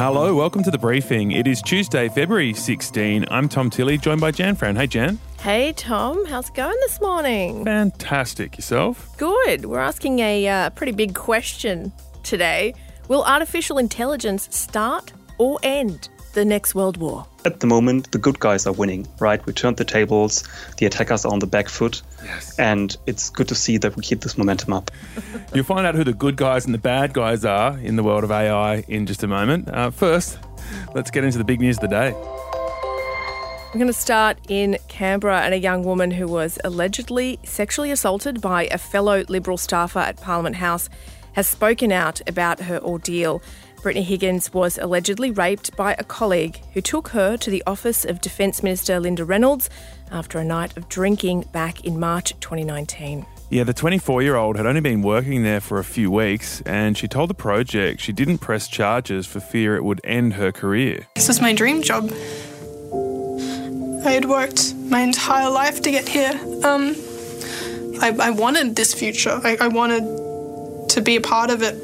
Hello, welcome to the briefing. It is Tuesday, February 16. I'm Tom Tilley, joined by Jan Fran. Hey, Jan. Hey, Tom. How's it going this morning? Fantastic. Yourself? Good. We're asking a uh, pretty big question today. Will artificial intelligence start or end the next world war? At the moment, the good guys are winning, right? We turned the tables, the attackers are on the back foot, Yes. and it's good to see that we keep this momentum up. You'll find out who the good guys and the bad guys are in the world of AI in just a moment. Uh, first, let's get into the big news of the day. We're going to start in Canberra and a young woman who was allegedly sexually assaulted by a fellow Liberal staffer at Parliament House has spoken out about her ordeal. Brittany Higgins was allegedly raped by a colleague who took her to the office of Defence Minister Linda Reynolds after a night of drinking back in March 2019. Yeah, the 24 year old had only been working there for a few weeks, and she told the project she didn't press charges for fear it would end her career. This was my dream job. I had worked my entire life to get here. Um, I, I wanted this future. I, I wanted to be a part of it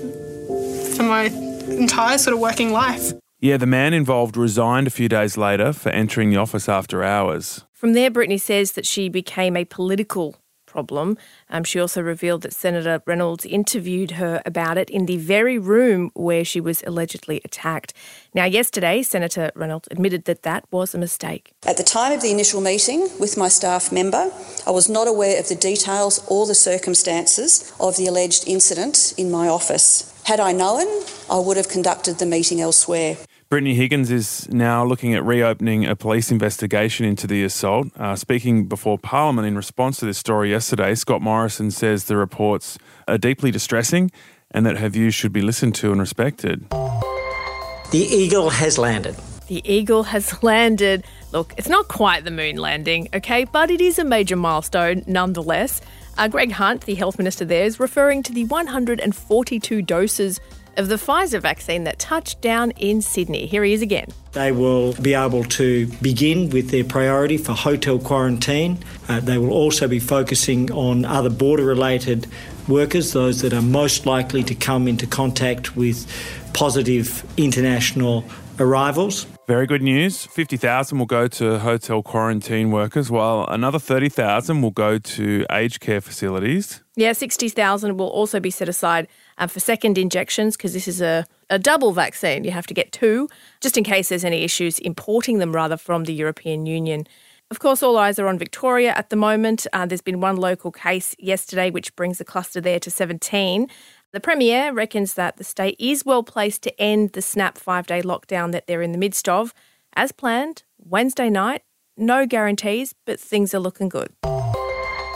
for my entire sort of working life. Yeah, the man involved resigned a few days later for entering the office after hours. From there, Brittany says that she became a political problem. Um, she also revealed that Senator Reynolds interviewed her about it in the very room where she was allegedly attacked. Now, yesterday, Senator Reynolds admitted that that was a mistake. At the time of the initial meeting with my staff member, I was not aware of the details or the circumstances of the alleged incident in my office. Had I known, I would have conducted the meeting elsewhere. Brittany Higgins is now looking at reopening a police investigation into the assault. Uh, speaking before Parliament in response to this story yesterday, Scott Morrison says the reports are deeply distressing and that her views should be listened to and respected. The Eagle has landed. The Eagle has landed. Look, it's not quite the moon landing, okay, but it is a major milestone nonetheless. Uh, Greg Hunt, the health minister there, is referring to the 142 doses of the Pfizer vaccine that touched down in Sydney. Here he is again. They will be able to begin with their priority for hotel quarantine. Uh, they will also be focusing on other border related workers, those that are most likely to come into contact with positive international arrivals. Very good news 50,000 will go to hotel quarantine workers, while another 30,000 will go to aged care facilities. Yeah, 60,000 will also be set aside um, for second injections because this is a, a double vaccine. You have to get two, just in case there's any issues importing them rather from the European Union. Of course, all eyes are on Victoria at the moment. Uh, there's been one local case yesterday, which brings the cluster there to 17. The Premier reckons that the state is well placed to end the snap five day lockdown that they're in the midst of. As planned, Wednesday night, no guarantees, but things are looking good.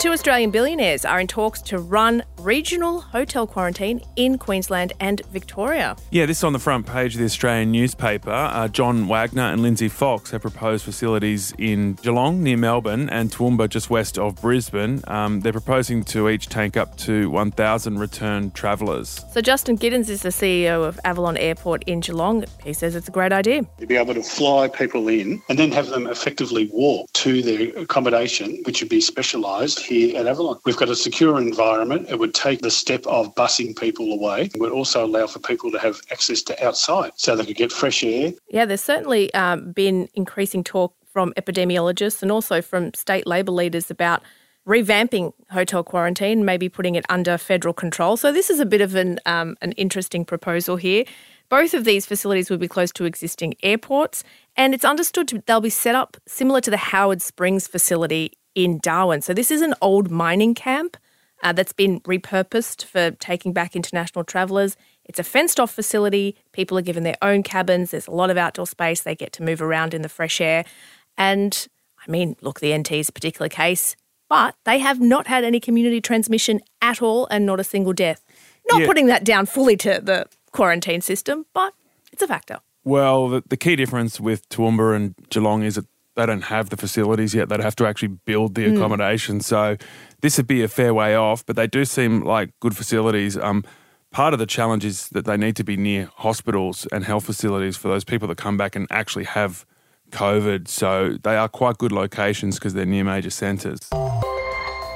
Two Australian billionaires are in talks to run regional hotel quarantine in Queensland and Victoria. Yeah, this is on the front page of the Australian newspaper. Uh, John Wagner and Lindsay Fox have proposed facilities in Geelong near Melbourne and Toowoomba just west of Brisbane. Um, they're proposing to each take up to 1,000 return travellers. So, Justin Giddings is the CEO of Avalon Airport in Geelong. He says it's a great idea. to be able to fly people in and then have them effectively walk to their accommodation, which would be specialised here at Avalon. We've got a secure environment. It would take the step of busing people away. It would also allow for people to have access to outside so they could get fresh air. Yeah, there's certainly um, been increasing talk from epidemiologists and also from state Labor leaders about revamping hotel quarantine, maybe putting it under federal control. So this is a bit of an um, an interesting proposal here. Both of these facilities will be close to existing airports, and it's understood they'll be set up similar to the Howard Springs facility in Darwin. So this is an old mining camp uh, that's been repurposed for taking back international travellers. It's a fenced off facility. People are given their own cabins. There's a lot of outdoor space. They get to move around in the fresh air. And I mean, look, the NT's particular case, but they have not had any community transmission at all and not a single death. Not Yeah. putting that down fully to the quarantine system, but it's a factor. Well, the, the key difference with Toowoomba and Geelong is that they don't have the facilities yet. They'd have to actually build the accommodation. So this would be a fair way off, but they do seem like good facilities. Um, part of the challenge is that they need to be near hospitals and health facilities for those people that come back and actually have COVID. So they are quite good locations because they're near major centres.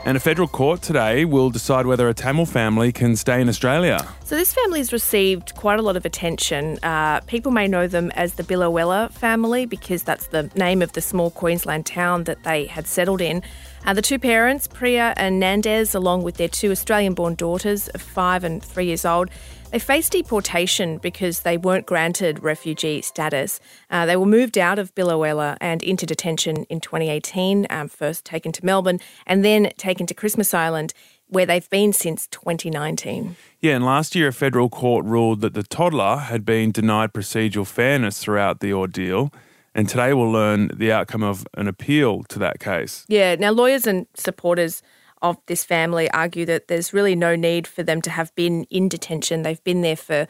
And a federal court today will decide whether a Tamil family can stay in Australia. So this family has received quite a lot of attention. Uh, people may know them as the Biloela family because that's the name of the small Queensland town that they had settled in. Uh, the two parents, Priya and Nades, along with their two Australian-born daughters of five and three years old, they faced deportation because they weren't granted refugee status. Uh, they were moved out of Biloela and into detention in 2018, um, first taken to Melbourne and then taken to Christmas Island, where they've been since 2019. Yeah, and last year a federal court ruled that the toddler had been denied procedural fairness throughout the ordeal. And today we'll learn the outcome of an appeal to that case. Yeah, now lawyers and supporters of this family argue that there's really no need for them to have been in detention. They've been there for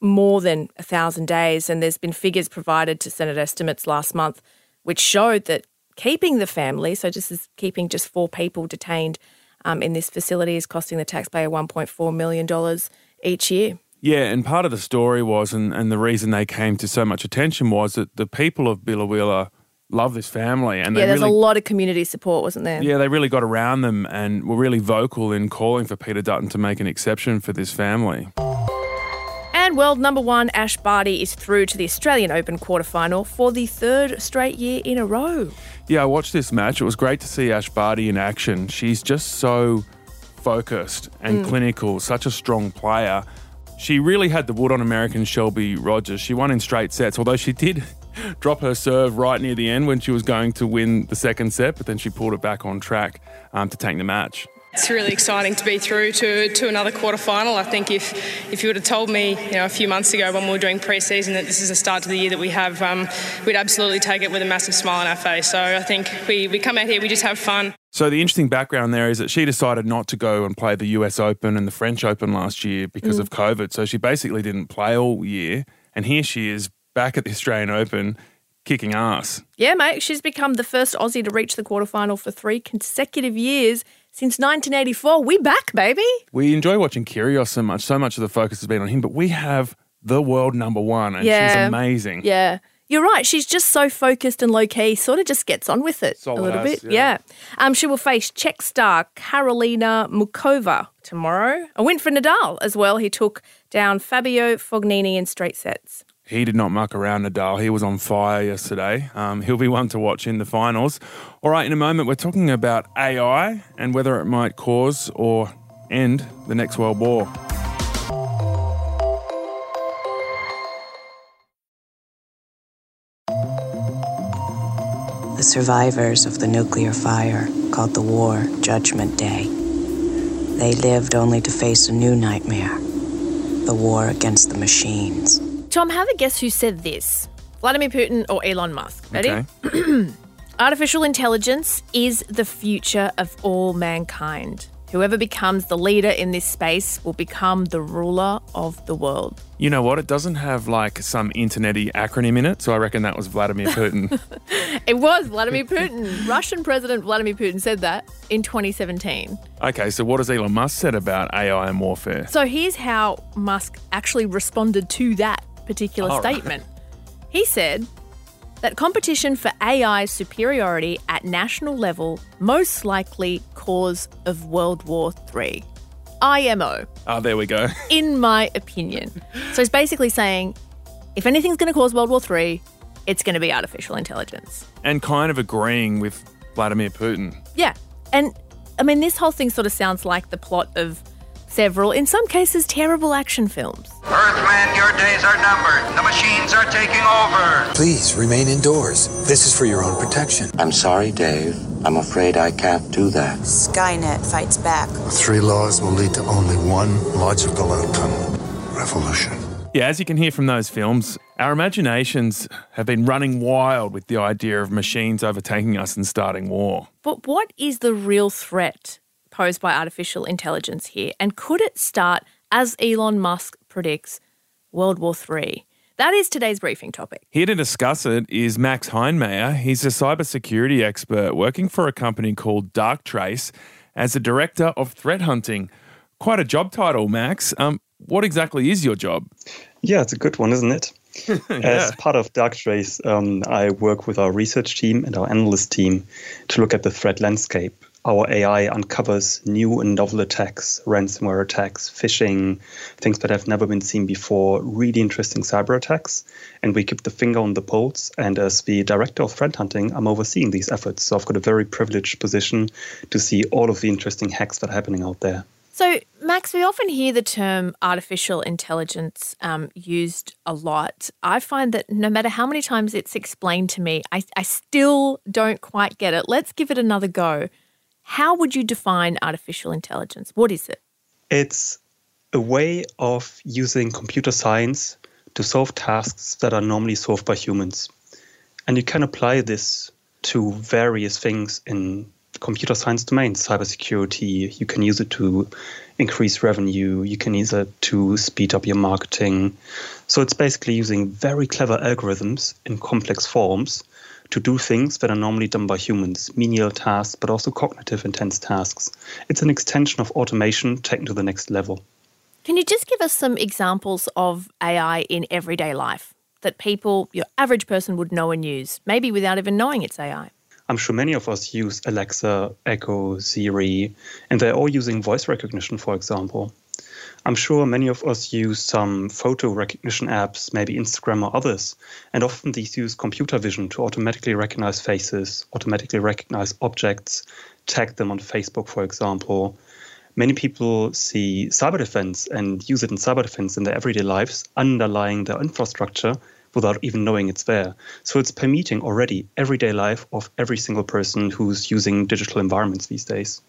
more than a thousand days, and there's been figures provided to Senate estimates last month which showed that keeping the family, so just as keeping just four people detained um, in this facility, is costing the taxpayer $1.4 million each year. Yeah, and part of the story was, and, and the reason they came to so much attention was that the people of Biloela love this family. And yeah, there's really, a lot of community support, wasn't there? Yeah, they really got around them and were really vocal in calling for Peter Dutton to make an exception for this family. And world number one Ash Barty is through to the Australian Open quarterfinal for the third straight year in a row. Yeah, I watched this match. It was great to see Ash Barty in action. She's just so focused and mm. clinical, such a strong player. She really had the wood on American Shelby Rogers. She won in straight sets, although she did drop her serve right near the end when she was going to win the second set, but then she pulled it back on track um, to take the match. It's really exciting to be through to, to another quarter final. I think if, if you would have told me you know, a few months ago when we were doing pre-season that this is the start to the year that we have, um, we'd absolutely take it with a massive smile on our face. So I think we, we come out here, we just have fun. So the interesting background there is that she decided not to go and play the US Open and the French Open last year because of COVID. So she basically didn't play all year. And here she is back at the Australian Open kicking ass. Yeah, mate, she's become the first Aussie to reach the quarterfinal for three consecutive years since 1984. We back, baby. We enjoy watching Kyrgios so much. So much of the focus has been on him, but we have the world number one, and she's amazing. Yeah. You're right. She's just so focused and low key, sort of just gets on with it Solid a little ass, bit. yeah. Yeah. Um, she will face Czech star Karolina Muchová tomorrow. A win for Nadal as well. He took down Fabio Fognini in straight sets. He did not muck around Nadal. He was on fire yesterday. Um, he'll be one to watch in the finals. All right, in a moment, we're talking about AI and whether it might cause or end the next world war. the survivors of the nuclear fire called the war Judgment Day. They lived only to face a new nightmare the war against the machines. Tom, have a guess who said this? Vladimir Putin or Elon Musk? Ready? Okay. Artificial intelligence is the future of all mankind. Whoever becomes the leader in this space will become the ruler of the world. You know what? It doesn't have like some internety acronym in it, so I reckon that was Vladimir Putin. It was Vladimir Putin. Russian President Vladimir Putin said that in 2017. okay, so what has Elon Musk said about AI and warfare? So here's how Musk actually responded to that particular All right. statement. He said that competition for AI superiority at national level most likely cause of World War III. IMO, Oh, ah, there we go. in my opinion. So he's basically saying if anything's going to cause World War III, it's going to be artificial intelligence. and kind of agreeing with Vladimir Putin. Yeah. And I mean, this whole thing sort of sounds like the plot of several, in some cases, terrible action films. Earthman, your days are numbered. The machines are taking over. Please remain indoors. This is for your own protection. I'm sorry, Dave. I'm afraid I can't do that. Skynet fights back. Three laws will lead to only one logical outcome revolution. Yeah, as you can hear from those films, our imaginations have been running wild with the idea of machines overtaking us and starting war. But what is the real threat posed by artificial intelligence here? And could it start, as Elon Musk predicts, World War III? That is today's briefing topic. Here to discuss it is Max Heinemeyer. He's a cybersecurity expert working for a company called Darktrace as a director of threat hunting. Quite a job title, Max. Um, what exactly is your job? Yeah, it's a good one, isn't it? As part of Darktrace, um, I work with our research team and our analyst team to look at the threat landscape. Our AI uncovers new and novel attacks, ransomware attacks, phishing, things that have never been seen before, really interesting cyber attacks. And we keep the finger on the pulse. And as the director of threat hunting, I'm overseeing these efforts. So I've got a very privileged position to see all of the interesting hacks that are happening out there. So, Max, we often hear the term artificial intelligence um, used a lot. I find that no matter how many times it's explained to me, I, I still don't quite get it. Let's give it another go. How would you define artificial intelligence? What is it? It's a way of using computer science to solve tasks that are normally solved by humans. And you can apply this to various things in computer science domains, cybersecurity. You can use it to increase revenue. You can use it to speed up your marketing. So it's basically using very clever algorithms in complex forms to do things that are normally done by humans, menial tasks, but also cognitive intense tasks. It's an extension of automation taken to the next level. Can you just give us some examples of AI in everyday life that people, your average person, would know and use, maybe without even knowing it's AI? I'm sure many of us use Alexa, Echo, Siri, and they're all using voice recognition, for example. I'm sure many of us use some photo recognition apps, maybe Instagram or others, and often these use computer vision to automatically recognize faces, automatically recognize objects, tag them on Facebook, for example. Many people see cyber defense and use it in cyber defense in their everyday lives, underlying their infrastructure without even knowing it's there. So it's permeating already everyday life of every single person who's using digital environments these days.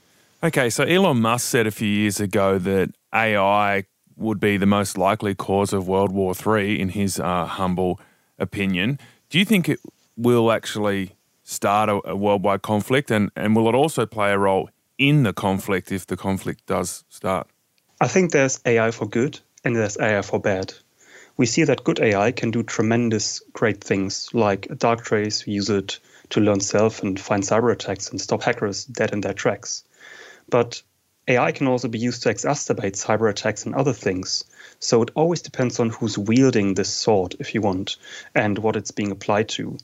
Okay, so Elon Musk said a few years ago that AI would be the most likely cause of World War III, in his uh, humble opinion. Do you think it will actually start a, a worldwide conflict, and, and will it also play a role in the conflict if the conflict does start? I think there's AI for good and there's AI for bad we see that good AI can do tremendous great things like Darktrace, use it to learn self and find cyber attacks and stop hackers dead in their tracks. But AI can also be used to exacerbate cyber attacks and other things. So it always depends on who's wielding this sword, if you want, and what it's being applied to.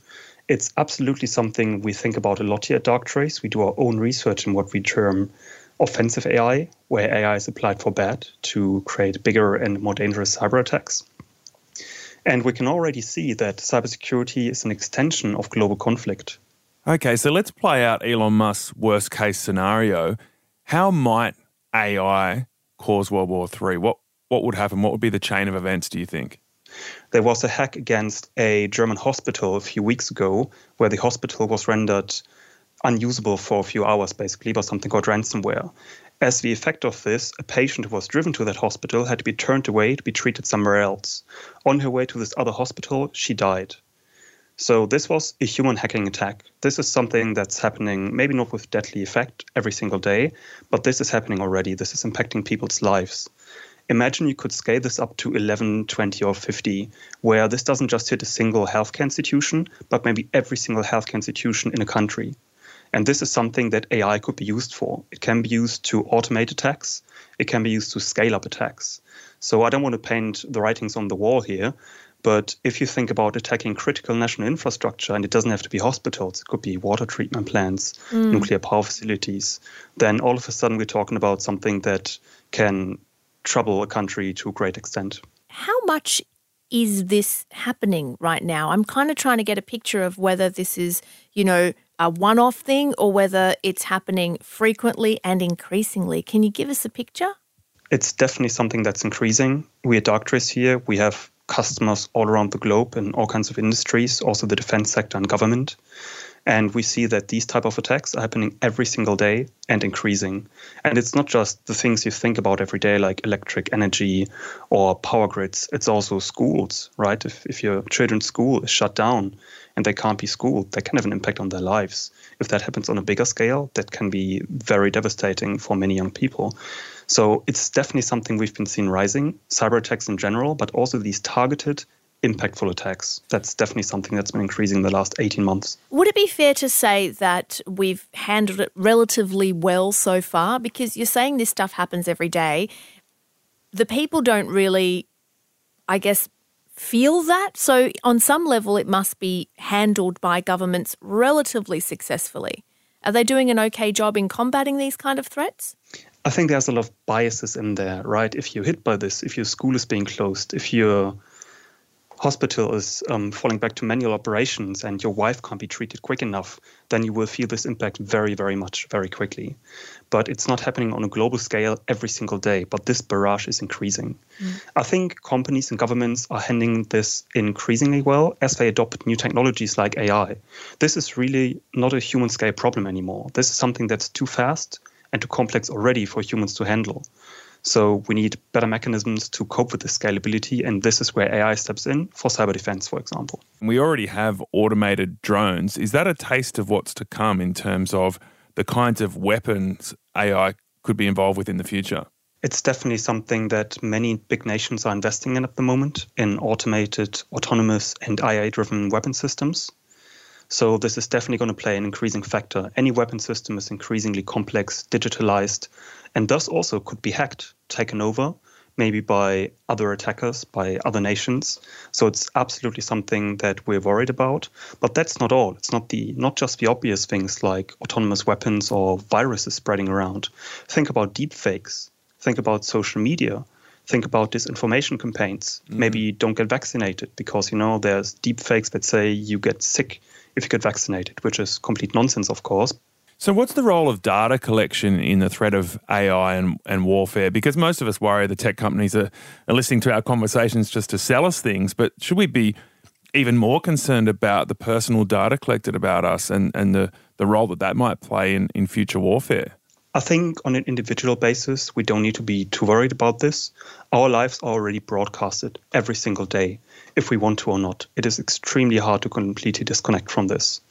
It's absolutely something we think about a lot here at Darktrace. We do our own research in what we term offensive AI, where AI is applied for bad to create bigger and more dangerous cyber attacks. And we can already see that cybersecurity is an extension of global conflict. Okay, so let's play out Elon Musk's worst case scenario. How might AI cause World War III? What what would happen? What would be the chain of events, do you think? There was a hack against a German hospital a few weeks ago where the hospital was rendered unusable for a few hours, basically, by something called ransomware. As the effect of this, a patient who was driven to that hospital had to be turned away to be treated somewhere else. On her way to this other hospital, she died. So this was a human hacking attack. This is something that's happening, maybe not with deadly effect every single day, but this is happening already. This is impacting people's lives. Imagine you could scale this up to 11, 20, or 50, where this doesn't just hit a single healthcare institution, but maybe every single healthcare institution in a country. And this is something that AI could be used for. It can be used to automate attacks, it can be used to scale up attacks. So I don't want to paint the writings on the wall here, but if you think about attacking critical national infrastructure, and it doesn't have to be hospitals, it could be water treatment plants, mm. nuclear power facilities, then all of a sudden we're talking about something that can trouble a country to a great extent. How much is this happening right now? I'm kind of trying to get a picture of whether this is, you know, a one off thing or whether it's happening frequently and increasingly. Can you give us a picture? It's definitely something that's increasing. We are Darktrace here, we have customers all around the globe in all kinds of industries, also the defense sector and government. And we see that these type of attacks are happening every single day and increasing. And it's not just the things you think about every day, like electric energy or power grids. It's also schools, right? If, if your children's school is shut down and they can't be schooled, that can have an impact on their lives. If that happens on a bigger scale, that can be very devastating for many young people. So it's definitely something we've been seeing rising, cyber attacks in general, but also these targeted impactful attacks. That's definitely something that's been increasing in the last 18 months. Would it be fair to say that we've handled it relatively well so far? Because you're saying this stuff happens every day. The people don't really, I guess, feel that. So, on some level, it must be handled by governments relatively successfully. Are they doing an okay job in combating these kind of threats? I think there's a lot of biases in there, right? If you're hit by this, if your school is being closed, if your hospital is um, falling back to manual operations and your wife can't be treated quick enough, then you will feel this impact very, very much, very quickly. But it's not happening on a global scale every single day, but this barrage is increasing. Mm. I think companies and governments are handling this increasingly well as they adopt new technologies like AI. This is really not a human scale problem anymore. This is something that's too fast and too complex already for humans to handle. So we need better mechanisms to cope with the scalability, and this is where AI steps in for cyber defense, for example. We already have automated drones. Is that a taste of what's to come in terms of the kinds of weapons AI could be involved with in the future? It's definitely something that many big nations are investing in at the moment in automated, autonomous, and AI driven weapon systems. So this is definitely going to play an increasing factor. Any weapon system is increasingly complex, digitalized, and thus also could be hacked, taken over, maybe by other attackers, by other nations. So it's absolutely something that we're worried about. But that's not all. It's not the not just the obvious things like autonomous weapons or viruses spreading around. Think about deepfakes. Think about social media. Think about disinformation campaigns. Mm. Maybe don't get vaccinated because you know there's deepfakes that say you get sick if you get vaccinated, which is complete nonsense, of course. So, what's the role of data collection in the threat of AI and, and warfare? Because most of us worry the tech companies are, are listening to our conversations just to sell us things, but should we be even more concerned about the personal data collected about us and, and the, the role that that might play in, in future warfare? I think on an individual basis, we don't need to be too worried about this. Our lives are already broadcasted every single day, if we want to or not. It is extremely hard to completely disconnect from this.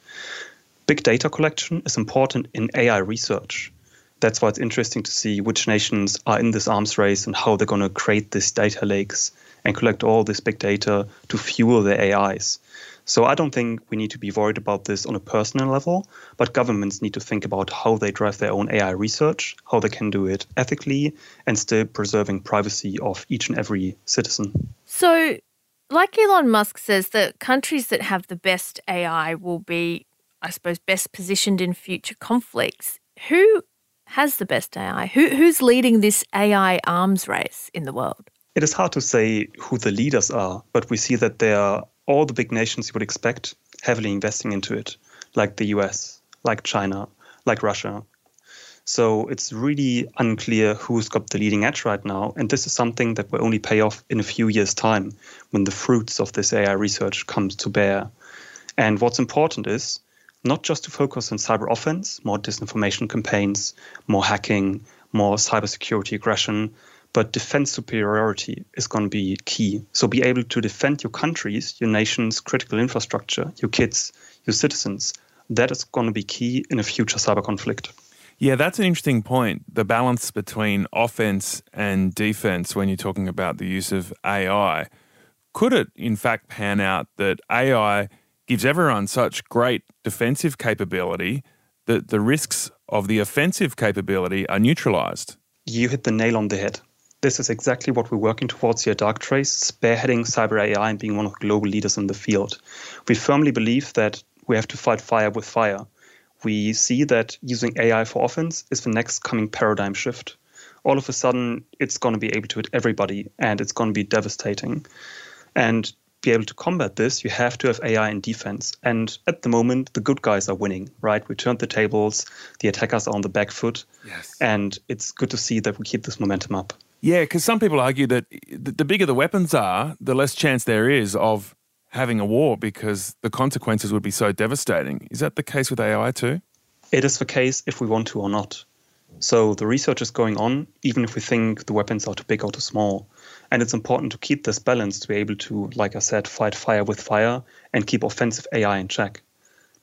Big data collection is important in AI research. That's why it's interesting to see which nations are in this arms race and how they're going to create these data lakes and collect all this big data to fuel their AIs. So I don't think we need to be worried about this on a personal level, but governments need to think about how they drive their own AI research, how they can do it ethically, and still preserving privacy of each and every citizen. So, like Elon Musk says, the countries that have the best AI will be I suppose, best positioned in future conflicts. Who has the best AI? Who, who's leading this AI arms race in the world? It is hard to say who the leaders are, but we see that there are all the big nations you would expect heavily investing into it, like the US, like China, like Russia. So it's really unclear who's got the leading edge right now. And this is something that will only pay off in a few years' time when the fruits of this AI research comes to bear. And what's important is not just to focus on cyber offense, more disinformation campaigns, more hacking, more cybersecurity aggression, but defense superiority is going to be key. So be able to defend your countries, your nation's critical infrastructure, your kids, your citizens. That is going to be key in a future cyber conflict. Yeah, that's an interesting point. The balance between offense and defense when you're talking about the use of AI. Could it, in fact, pan out that AI gives everyone such great defensive capability that the risks of the offensive capability are neutralized. You hit the nail on the head. This is exactly what we're working towards here at Darktrace, spearheading cyber AI and being one of the global leaders in the field. We firmly believe that we have to fight fire with fire. We see that using AI for offense is the next coming paradigm shift. All of a sudden, it's going to be able to hit everybody and it's going to be devastating. And be able to combat this, you have to have AI in defense. And at the moment, the good guys are winning, right? We turned the tables, the attackers are on the back foot. Yes. And it's good to see that we keep this momentum up. Yeah, because some people argue that the bigger the weapons are, the less chance there is of having a war because the consequences would be so devastating. Is that the case with AI too? It is the case if we want to or not. So the research is going on, even if we think the weapons are too big or too small. And it's important to keep this balance to be able to, like I said, fight fire with fire and keep offensive AI in check.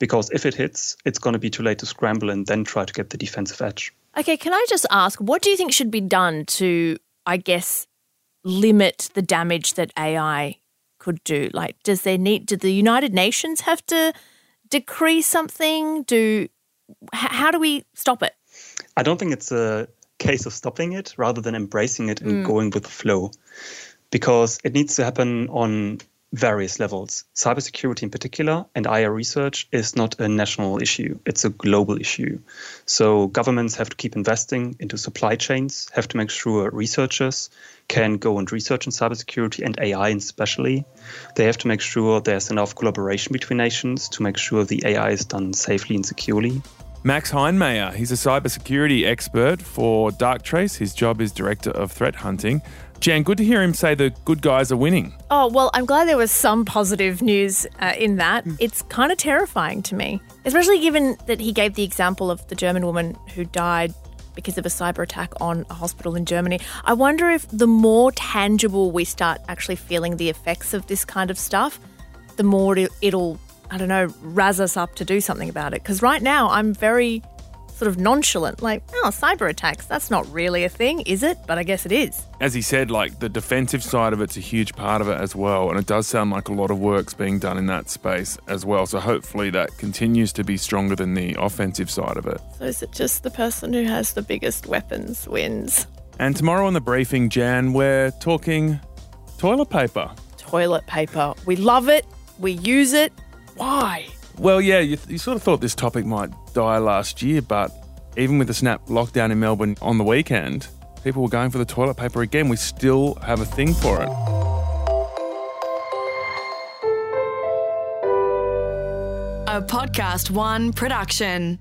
Because if it hits, it's going to be too late to scramble and then try to get the defensive edge. Okay, can I just ask, what do you think should be done to, I guess, limit the damage that AI could do? Like, does there need, do the United Nations have to decree something? Do, how do we stop it? I don't think it's a case of stopping it rather than embracing it and mm. going with the flow because it needs to happen on various levels. Cybersecurity in particular and AI research is not a national issue, it's a global issue. So governments have to keep investing into supply chains, have to make sure researchers can go and research in cybersecurity and AI especially. They have to make sure there's enough collaboration between nations to make sure the AI is done safely and securely. Max Heinemeyer, he's a cybersecurity expert for Darktrace. His job is director of threat hunting. Jan, good to hear him say the good guys are winning. Oh, well, I'm glad there was some positive news uh, in that. It's kind of terrifying to me, especially given that he gave the example of the German woman who died because of a cyber attack on a hospital in Germany. I wonder if the more tangible we start actually feeling the effects of this kind of stuff, the more it'll I don't know, razz us up to do something about it. Because right now I'm very sort of nonchalant, like, oh, cyber attacks, that's not really a thing, is it? But I guess it is. As he said, like the defensive side of it's a huge part of it as well. And it does sound like a lot of work's being done in that space as well. So hopefully that continues to be stronger than the offensive side of it. So is it just the person who has the biggest weapons wins? And tomorrow on the briefing, Jan, we're talking toilet paper. Toilet paper. We love it, we use it, why? Well, yeah, you, you sort of thought this topic might die last year, but even with the snap lockdown in Melbourne on the weekend, people were going for the toilet paper again. We still have a thing for it. A Podcast One production.